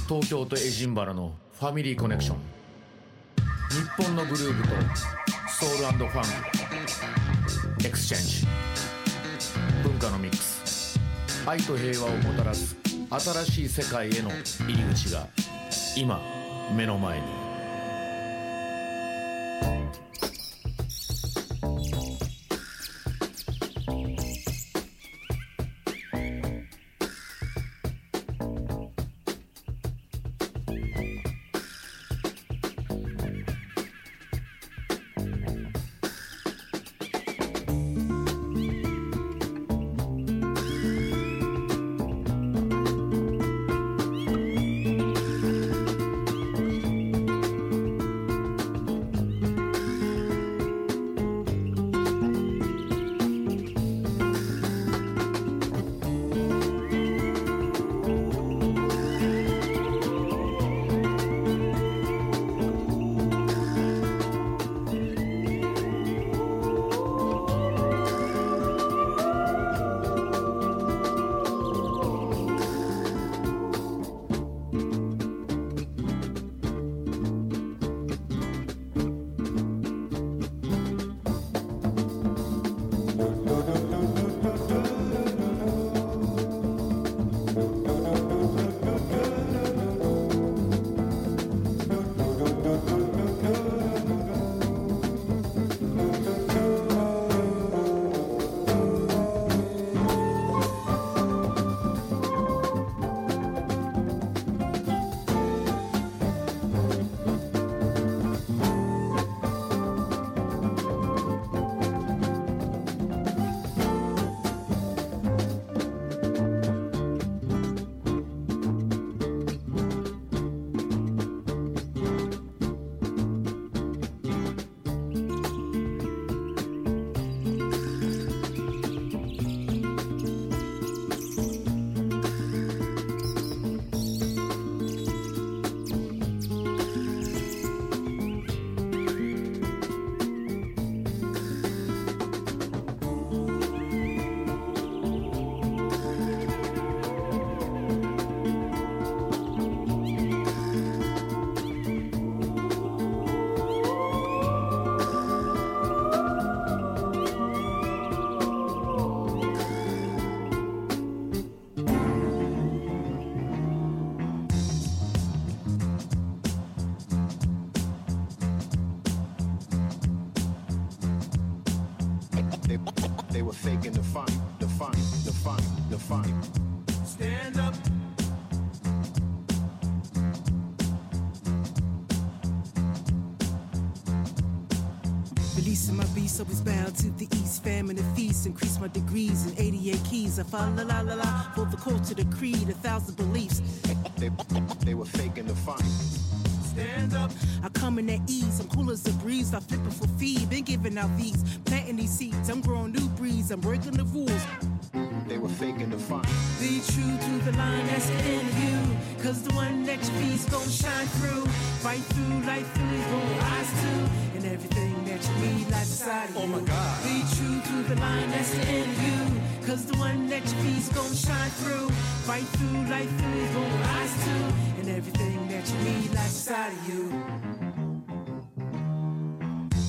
東京とエジンバラのファミリーコネクション。日本のグルーブとソウルファンクエクスチェンジ。文化のミックス。愛と平和をもたらす新しい世界への入り口が今目の前に。Degrees in 88 keys. I fall la la la la for the culture, the creed, a thousand beliefs. They, they were faking the fun. Stand up. I come in at ease. I'm cool as a breeze. I flipping for feed. Been giving out these, planting these seeds. I'm growing new breeds. I'm breaking the rules. They were faking the fun. Be true to the line that's in you. Cause the one next piece gon' shine through. Fight through, light through, gon' rise to. And everything that you need lies inside of oh you. Oh my God. Be true to the line that's in you. Cause the one that you next piece gon' shine through. Fight through, light through, gon' rise to. And everything that you need lies inside of you.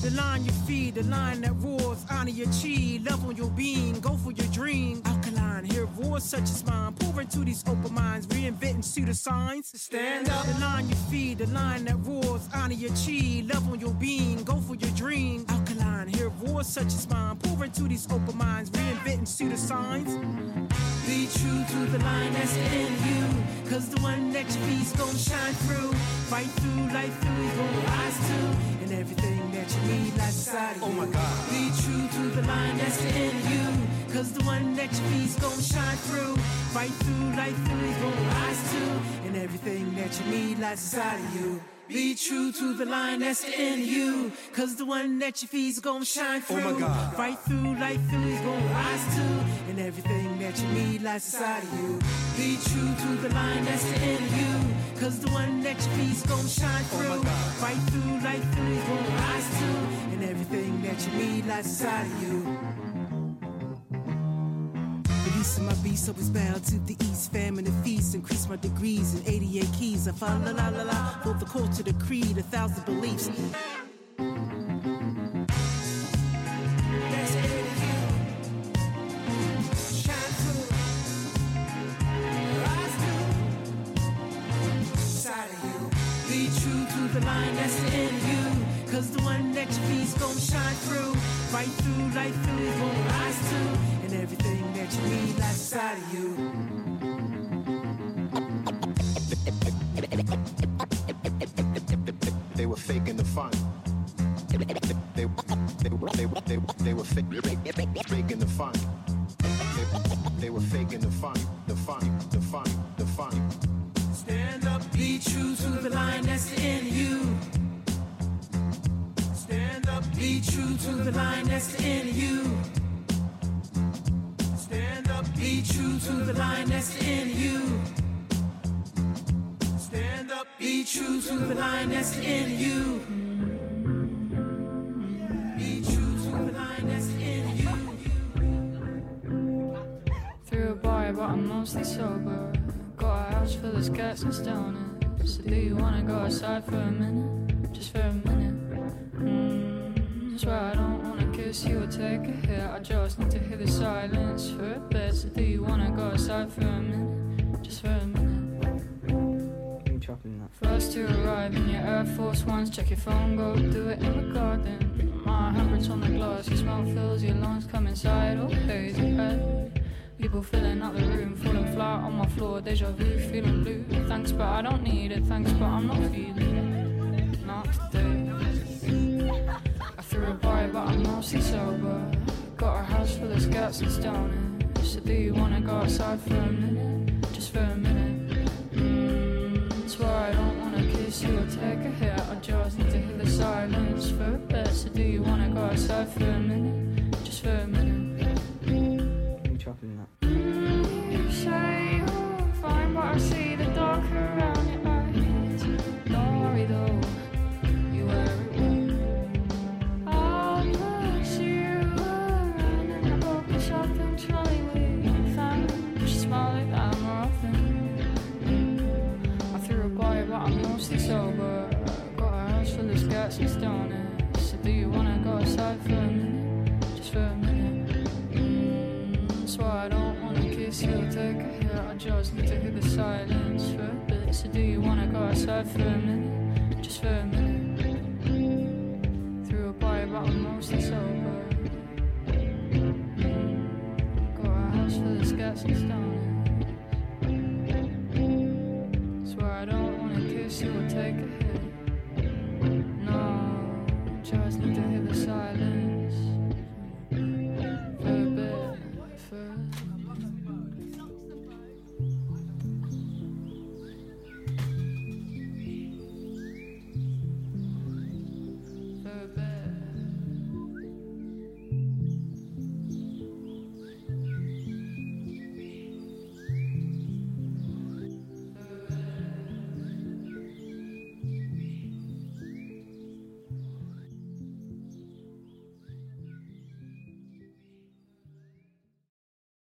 The line you feed, the line that roars, honor your chi, love on your being, go for your dream. Alkaline, hear voice such as mine, pour into these open minds, reinventing pseudo signs. Stand feed, the line that roars, honor your chi, love on your being, go for your dream. Alkaline, hear voice such as mine. Pour into these open minds, reinventing pseudoscience. Be true to the line that's in you. Cause the one that you be's gonna shine through. Fight through, life through, is gonna rise to. And everything that you need lies inside of you. Oh my God. Be true to the line that's in you. Cause the one that you be's gonna shine through. Fight through, life through, is gonna rise to. And everything that you need lies inside of you. Be true to the line that's in you. Cause the one that you feed's gonna shine through. Oh my God. Fight through, life through, is gonna rise to. And everything that you need lies inside of you. Be true to the line that's in you. Cause the one that you feed's gonna shine oh through. Fight through, life through, is gonna rise to. And everything that you need lies inside of you. Releasing my beast, so it's bound to the east. Famine and feast, increase my degrees in 88 keys. I find la la la la, the culture, the creed, a thousand beliefs. But I don't need it, thanks, but